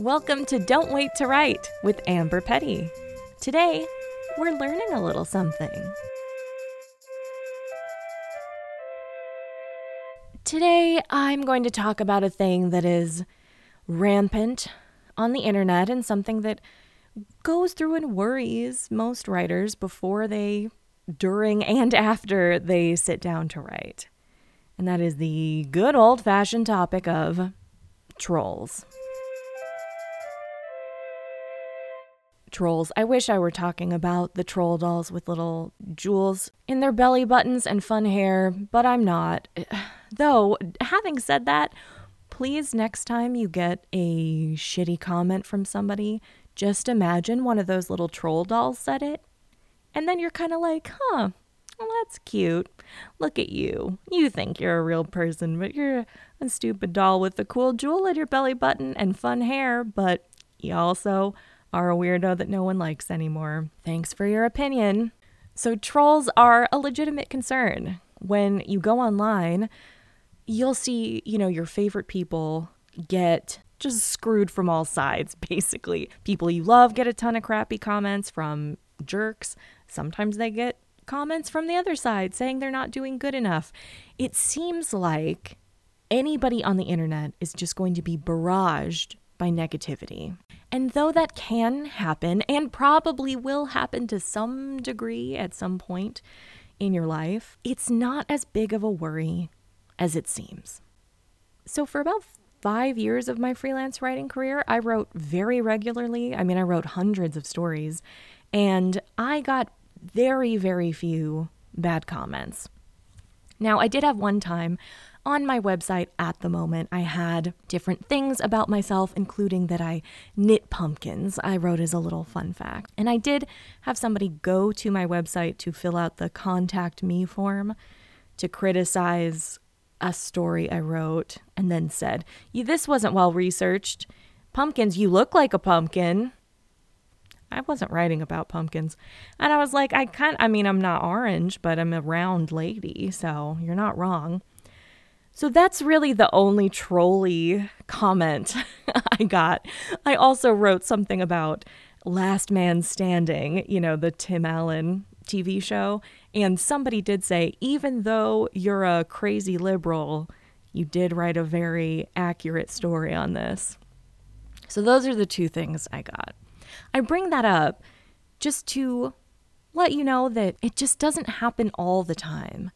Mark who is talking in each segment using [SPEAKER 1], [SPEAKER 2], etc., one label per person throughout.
[SPEAKER 1] Welcome to Don't Wait to Write with Amber Petty. Today, we're learning a little something. Today, I'm going to talk about a thing that is rampant on the internet and something that goes through and worries most writers before they, during, and after they sit down to write. And that is the good old fashioned topic of trolls. Trolls. I wish I were talking about the troll dolls with little jewels in their belly buttons and fun hair, but I'm not. Though, having said that, please next time you get a shitty comment from somebody, just imagine one of those little troll dolls said it. And then you're kind of like, huh, well, that's cute. Look at you. You think you're a real person, but you're a stupid doll with a cool jewel at your belly button and fun hair, but you also are a weirdo that no one likes anymore. Thanks for your opinion. So, trolls are a legitimate concern. When you go online, you'll see, you know, your favorite people get just screwed from all sides, basically. People you love get a ton of crappy comments from jerks. Sometimes they get comments from the other side saying they're not doing good enough. It seems like anybody on the internet is just going to be barraged by negativity. And though that can happen and probably will happen to some degree at some point in your life, it's not as big of a worry as it seems. So, for about five years of my freelance writing career, I wrote very regularly. I mean, I wrote hundreds of stories, and I got very, very few bad comments. Now, I did have one time on my website at the moment, I had different things about myself, including that I knit pumpkins. I wrote as a little fun fact. And I did have somebody go to my website to fill out the contact me form to criticize a story I wrote and then said, This wasn't well researched. Pumpkins, you look like a pumpkin. I wasn't writing about pumpkins. And I was like, I kind I mean, I'm not orange, but I'm a round lady, so you're not wrong. So that's really the only trolly comment I got. I also wrote something about Last Man Standing, you know, the Tim Allen TV show. And somebody did say, even though you're a crazy liberal, you did write a very accurate story on this. So those are the two things I got. I bring that up just to let you know that it just doesn't happen all the time.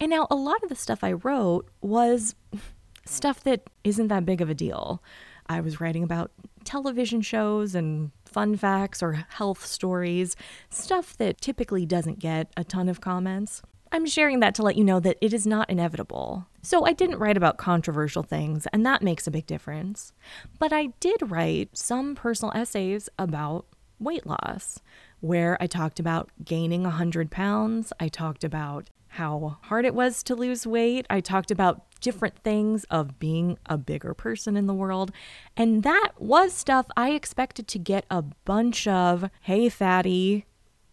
[SPEAKER 1] And now a lot of the stuff I wrote was stuff that isn't that big of a deal. I was writing about television shows and fun facts or health stories, stuff that typically doesn't get a ton of comments. I'm sharing that to let you know that it is not inevitable. So I didn't write about controversial things, and that makes a big difference. But I did write some personal essays about weight loss, where I talked about gaining 100 pounds. I talked about how hard it was to lose weight. I talked about different things of being a bigger person in the world. And that was stuff I expected to get a bunch of, hey, fatty,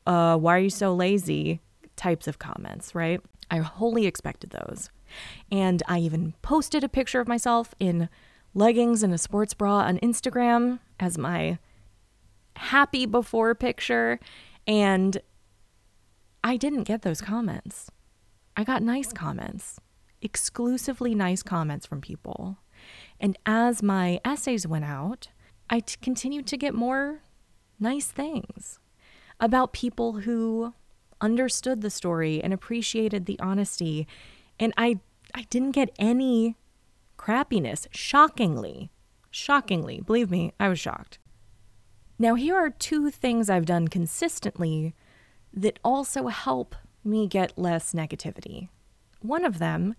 [SPEAKER 1] uh, why are you so lazy types of comments, right? I wholly expected those. And I even posted a picture of myself in leggings and a sports bra on Instagram as my happy before picture. And I didn't get those comments. I got nice comments, exclusively nice comments from people. And as my essays went out, I t- continued to get more nice things about people who understood the story and appreciated the honesty. And I, I didn't get any crappiness, shockingly. Shockingly. Believe me, I was shocked. Now, here are two things I've done consistently that also help me get less negativity. One of them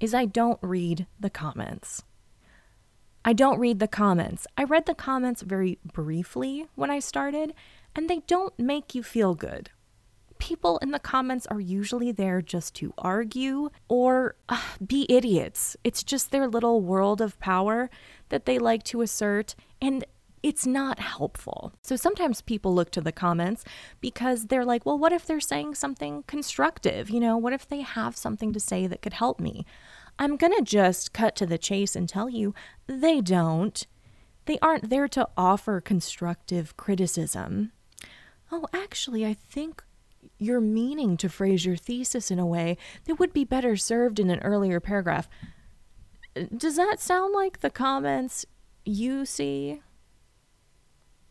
[SPEAKER 1] is I don't read the comments. I don't read the comments. I read the comments very briefly when I started, and they don't make you feel good. People in the comments are usually there just to argue or uh, be idiots. It's just their little world of power that they like to assert, and it's not helpful. So sometimes people look to the comments because they're like, well, what if they're saying something constructive? You know, what if they have something to say that could help me? I'm going to just cut to the chase and tell you they don't. They aren't there to offer constructive criticism. Oh, actually, I think you're meaning to phrase your thesis in a way that would be better served in an earlier paragraph. Does that sound like the comments you see?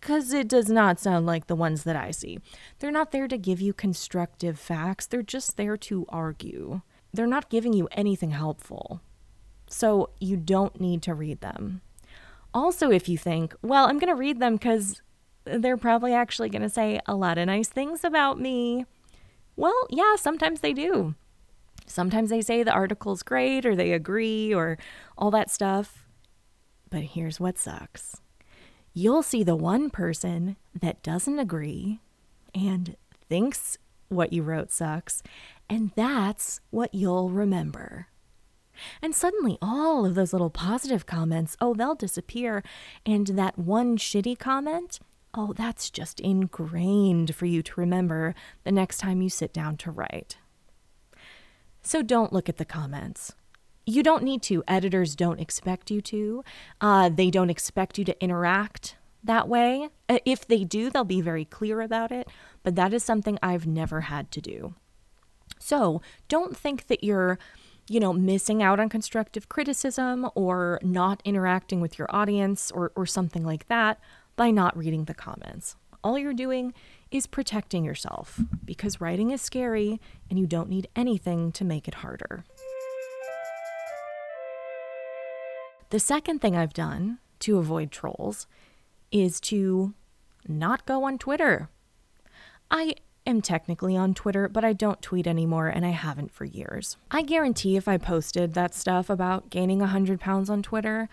[SPEAKER 1] Because it does not sound like the ones that I see. They're not there to give you constructive facts, they're just there to argue. They're not giving you anything helpful. So you don't need to read them. Also, if you think, well, I'm going to read them because they're probably actually going to say a lot of nice things about me. Well, yeah, sometimes they do. Sometimes they say the article's great or they agree or all that stuff. But here's what sucks you'll see the one person that doesn't agree and thinks what you wrote sucks, and that's what you'll remember. And suddenly, all of those little positive comments, oh, they'll disappear. And that one shitty comment, oh, that's just ingrained for you to remember the next time you sit down to write. So don't look at the comments. You don't need to. Editors don't expect you to. Uh, they don't expect you to interact that way. Uh, if they do, they'll be very clear about it, but that is something I've never had to do. So don't think that you're, you know, missing out on constructive criticism or not interacting with your audience or, or something like that by not reading the comments. All you're doing is protecting yourself because writing is scary and you don't need anything to make it harder. The second thing I've done to avoid trolls is to not go on Twitter. I am technically on Twitter, but I don't tweet anymore and I haven't for years. I guarantee if I posted that stuff about gaining 100 pounds on Twitter,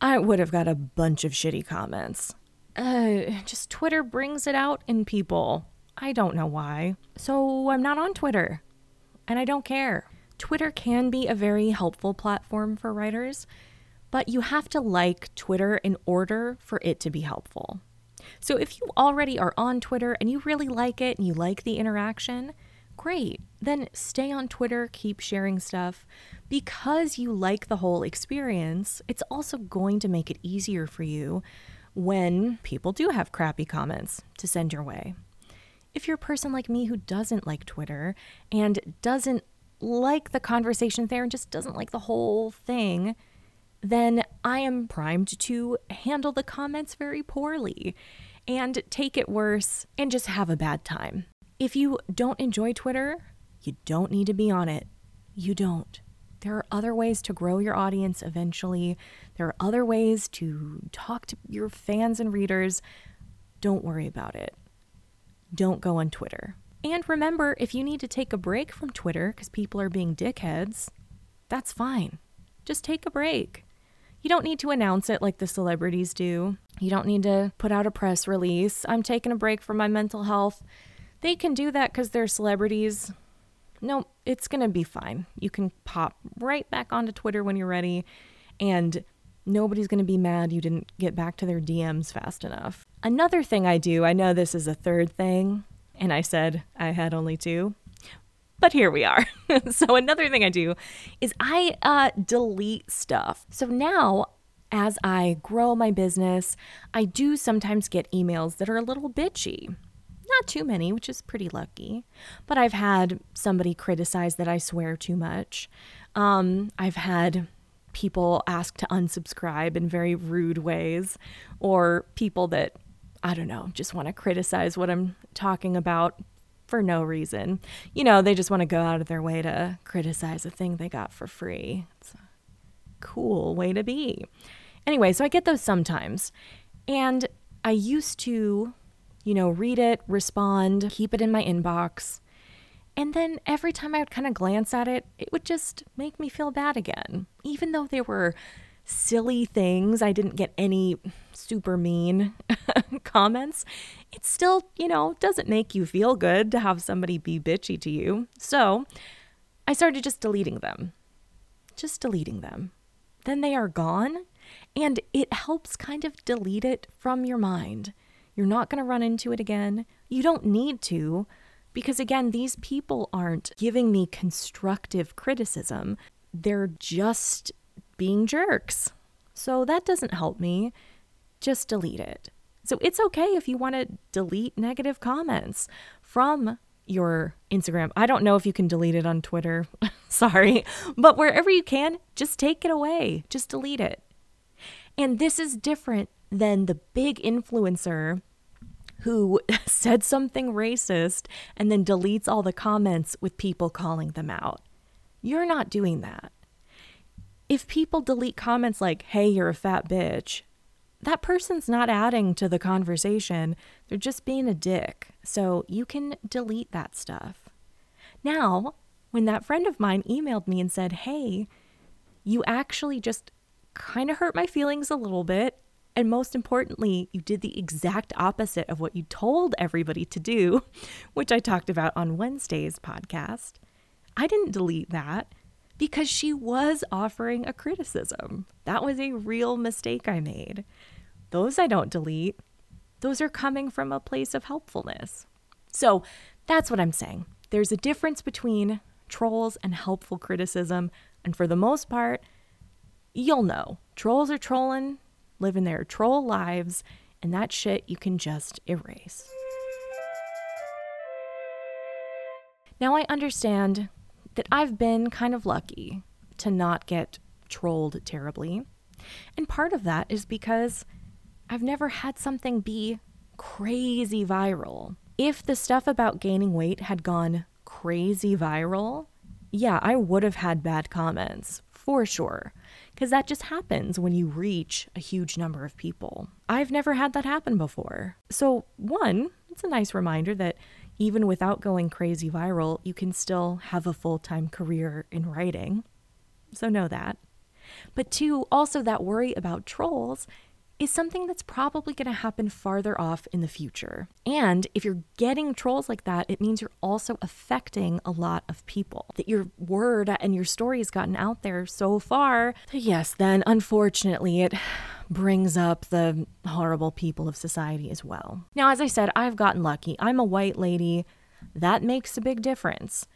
[SPEAKER 1] I would have got a bunch of shitty comments. Uh, just Twitter brings it out in people. I don't know why. So I'm not on Twitter and I don't care. Twitter can be a very helpful platform for writers but you have to like Twitter in order for it to be helpful. So if you already are on Twitter and you really like it and you like the interaction, great. Then stay on Twitter, keep sharing stuff. Because you like the whole experience, it's also going to make it easier for you when people do have crappy comments to send your way. If you're a person like me who doesn't like Twitter and doesn't like the conversation there and just doesn't like the whole thing, then I am primed to handle the comments very poorly and take it worse and just have a bad time. If you don't enjoy Twitter, you don't need to be on it. You don't. There are other ways to grow your audience eventually. There are other ways to talk to your fans and readers. Don't worry about it. Don't go on Twitter. And remember, if you need to take a break from Twitter because people are being dickheads, that's fine. Just take a break. You don't need to announce it like the celebrities do. You don't need to put out a press release. I'm taking a break from my mental health. They can do that because they're celebrities. No, it's going to be fine. You can pop right back onto Twitter when you're ready, and nobody's going to be mad you didn't get back to their DMs fast enough. Another thing I do, I know this is a third thing, and I said I had only two but here we are. so another thing I do is I uh, delete stuff. So now as I grow my business, I do sometimes get emails that are a little bitchy. Not too many, which is pretty lucky. But I've had somebody criticize that I swear too much. Um, I've had people ask to unsubscribe in very rude ways, or people that, I don't know, just want to criticize what I'm talking about for no reason. You know, they just want to go out of their way to criticize a thing they got for free. It's a cool way to be. Anyway, so I get those sometimes. And I used to, you know, read it, respond, keep it in my inbox. And then every time I would kind of glance at it, it would just make me feel bad again. Even though they were silly things, I didn't get any super mean comments, it still, you know, doesn't make you feel good to have somebody be bitchy to you. So I started just deleting them. Just deleting them. Then they are gone, and it helps kind of delete it from your mind. You're not going to run into it again. You don't need to, because again, these people aren't giving me constructive criticism. They're just being jerks. So that doesn't help me. just delete it. So it's okay if you want to delete negative comments from your Instagram. I don't know if you can delete it on Twitter. Sorry. But wherever you can, just take it away. Just delete it. And this is different than the big influencer who said something racist and then deletes all the comments with people calling them out. You're not doing that. If people delete comments like, hey, you're a fat bitch, that person's not adding to the conversation. They're just being a dick. So you can delete that stuff. Now, when that friend of mine emailed me and said, hey, you actually just kind of hurt my feelings a little bit. And most importantly, you did the exact opposite of what you told everybody to do, which I talked about on Wednesday's podcast. I didn't delete that because she was offering a criticism. That was a real mistake I made. Those I don't delete. Those are coming from a place of helpfulness. So that's what I'm saying. There's a difference between trolls and helpful criticism. And for the most part, you'll know trolls are trolling, living their troll lives, and that shit you can just erase. Now I understand that I've been kind of lucky to not get trolled terribly. And part of that is because I've never had something be crazy viral. If the stuff about gaining weight had gone crazy viral, yeah, I would have had bad comments for sure. Because that just happens when you reach a huge number of people. I've never had that happen before. So, one, it's a nice reminder that even without going crazy viral, you can still have a full time career in writing. So, know that. But two, also that worry about trolls is something that's probably going to happen farther off in the future. And if you're getting trolls like that, it means you're also affecting a lot of people. That your word and your story has gotten out there so far. Yes, then unfortunately, it brings up the horrible people of society as well. Now, as I said, I've gotten lucky. I'm a white lady. That makes a big difference.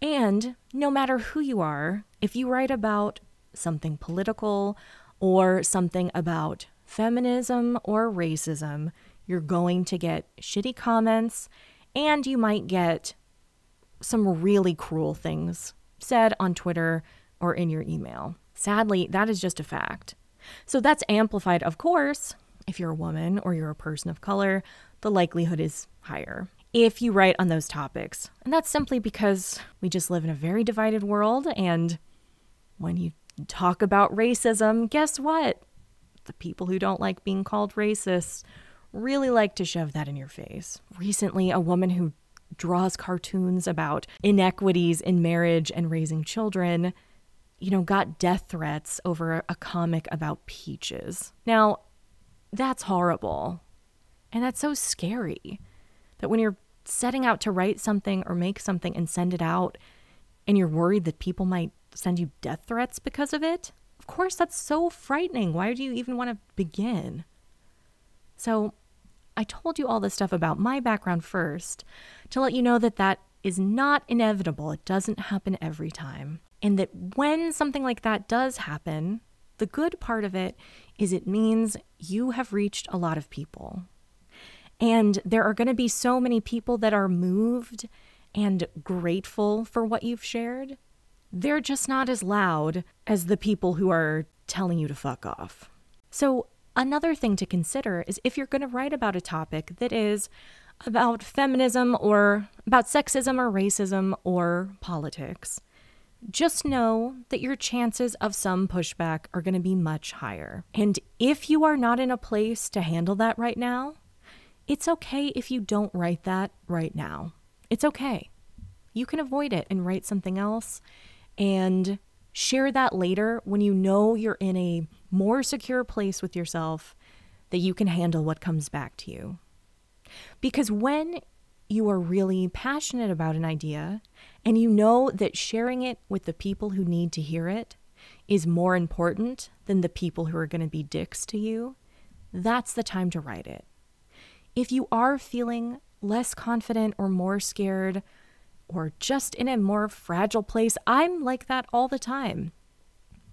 [SPEAKER 1] And no matter who you are, if you write about something political or something about feminism or racism, you're going to get shitty comments and you might get some really cruel things said on Twitter or in your email. Sadly, that is just a fact. So that's amplified, of course, if you're a woman or you're a person of color, the likelihood is higher if you write on those topics. And that's simply because we just live in a very divided world. And when you talk about racism, guess what? The people who don't like being called racist really like to shove that in your face. Recently, a woman who draws cartoons about inequities in marriage and raising children, you know, got death threats over a comic about peaches. Now, that's horrible. And that's so scary that when you're setting out to write something or make something and send it out, and you're worried that people might send you death threats because of it, of course, that's so frightening. Why do you even want to begin? So, I told you all this stuff about my background first to let you know that that is not inevitable. It doesn't happen every time. And that when something like that does happen, the good part of it is it means you have reached a lot of people. And there are going to be so many people that are moved and grateful for what you've shared they're just not as loud as the people who are telling you to fuck off. So, another thing to consider is if you're going to write about a topic that is about feminism or about sexism or racism or politics, just know that your chances of some pushback are going to be much higher. And if you are not in a place to handle that right now, it's okay if you don't write that right now. It's okay. You can avoid it and write something else and share that later when you know you're in a more secure place with yourself that you can handle what comes back to you. Because when you are really passionate about an idea and you know that sharing it with the people who need to hear it is more important than the people who are going to be dicks to you, that's the time to write it. If you are feeling less confident or more scared or just in a more fragile place, I'm like that all the time,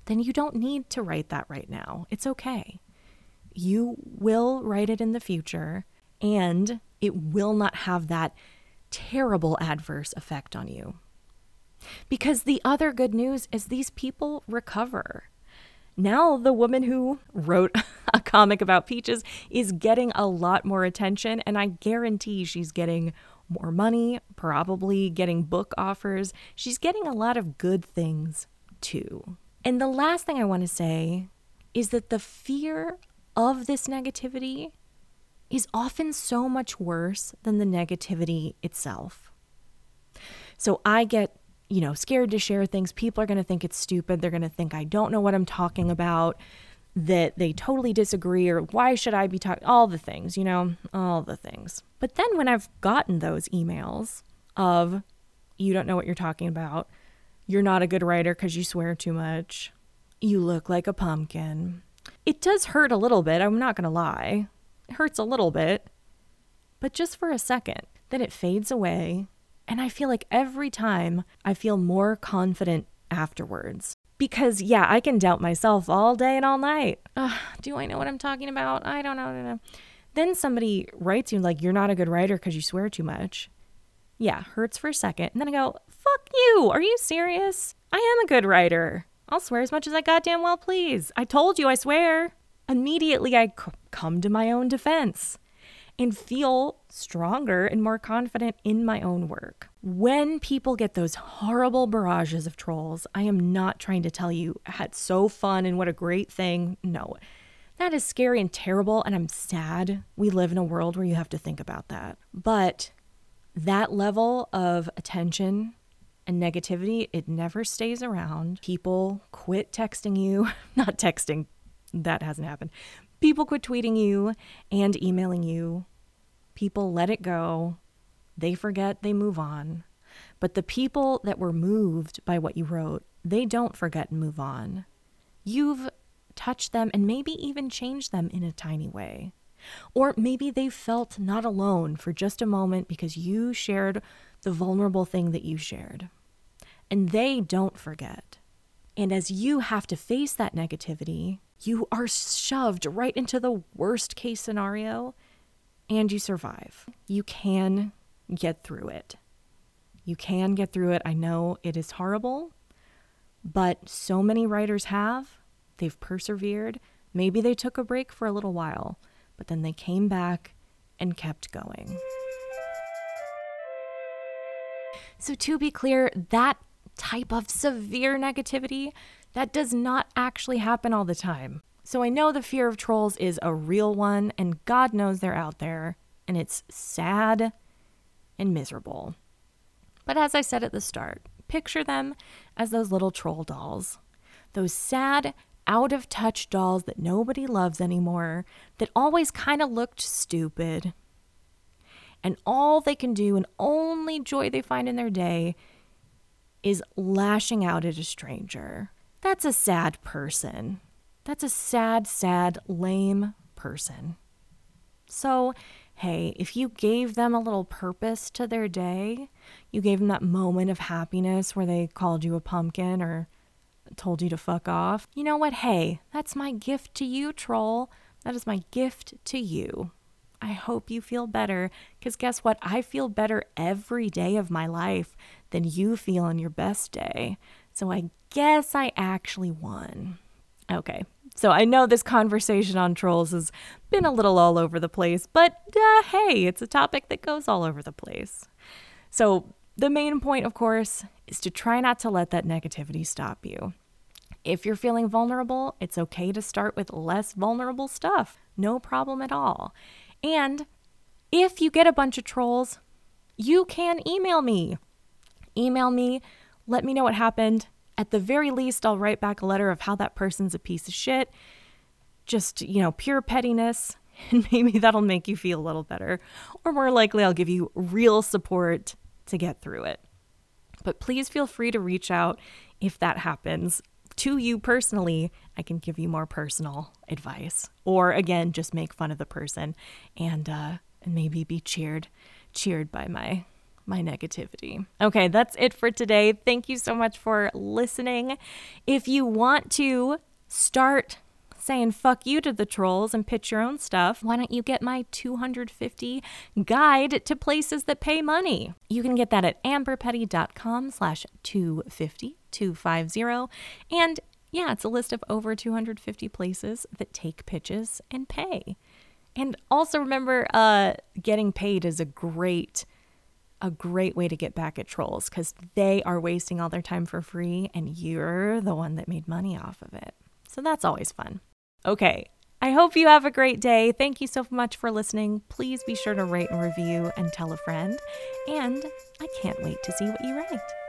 [SPEAKER 1] then you don't need to write that right now. It's okay. You will write it in the future, and it will not have that terrible adverse effect on you. Because the other good news is these people recover. Now, the woman who wrote a comic about peaches is getting a lot more attention, and I guarantee she's getting more money, probably getting book offers. She's getting a lot of good things too. And the last thing I want to say is that the fear of this negativity is often so much worse than the negativity itself. So I get, you know, scared to share things. People are going to think it's stupid. They're going to think I don't know what I'm talking about, that they totally disagree, or why should I be talking? All the things, you know, all the things. But then when I've gotten those emails of, you don't know what you're talking about, you're not a good writer because you swear too much, you look like a pumpkin. It does hurt a little bit, I'm not going to lie. It hurts a little bit, but just for a second. Then it fades away, and I feel like every time I feel more confident afterwards. Because, yeah, I can doubt myself all day and all night. Do I know what I'm talking about? I don't know. I don't know. Then somebody writes you, like, you're not a good writer because you swear too much. Yeah, hurts for a second. And then I go, fuck you. Are you serious? I am a good writer. I'll swear as much as I goddamn well please. I told you I swear immediately I c- come to my own defense and feel stronger and more confident in my own work. When people get those horrible barrages of trolls, I am not trying to tell you it's so fun and what a great thing. No, that is scary and terrible, and I'm sad we live in a world where you have to think about that. But that level of attention and negativity, it never stays around. People quit texting you, not texting, that hasn't happened. People quit tweeting you and emailing you. People let it go. They forget, they move on. But the people that were moved by what you wrote, they don't forget and move on. You've touched them and maybe even changed them in a tiny way. Or maybe they felt not alone for just a moment because you shared the vulnerable thing that you shared. And they don't forget. And as you have to face that negativity, you are shoved right into the worst case scenario and you survive. You can get through it. You can get through it. I know it is horrible, but so many writers have. They've persevered. Maybe they took a break for a little while, but then they came back and kept going. So, to be clear, that type of severe negativity that does not actually happen all the time. So I know the fear of trolls is a real one, and God knows they're out there, and it's sad and miserable. But as I said at the start, picture them as those little troll dolls. Those sad, out of touch dolls that nobody loves anymore, that always kind of looked stupid. And all they can do, and only joy they find in their day, is lashing out at a stranger. That's a sad person. That's a sad, sad, lame person. So, hey, if you gave them a little purpose to their day, you gave them that moment of happiness where they called you a pumpkin or told you to fuck off, you know what? Hey, that's my gift to you, troll. That is my gift to you. I hope you feel better because guess what? I feel better every day of my life than you feel on your best day. So I guess I actually won. Okay, so I know this conversation on trolls has been a little all over the place, but uh, hey, it's a topic that goes all over the place. So the main point, of course, is to try not to let that negativity stop you. If you're feeling vulnerable, it's okay to start with less vulnerable stuff. No problem at all. And if you get a bunch of trolls, you can email me. Email me, let me know what happened. At the very least, I'll write back a letter of how that person's a piece of shit. Just, you know, pure pettiness. And maybe that'll make you feel a little better. Or more likely, I'll give you real support to get through it. But please feel free to reach out if that happens to you personally, I can give you more personal advice. Or again, just make fun of the person and uh, and maybe be cheered cheered by my my negativity. Okay, that's it for today. Thank you so much for listening. If you want to start saying fuck you to the trolls and pitch your own stuff, why don't you get my 250 guide to places that pay money? You can get that at amberpetty.com slash 250 250 and yeah, it's a list of over 250 places that take pitches and pay. And also remember, uh, getting paid is a great, a great way to get back at trolls because they are wasting all their time for free and you're the one that made money off of it. So that's always fun. Okay. I hope you have a great day. Thank you so much for listening. Please be sure to rate and review and tell a friend. And I can't wait to see what you write.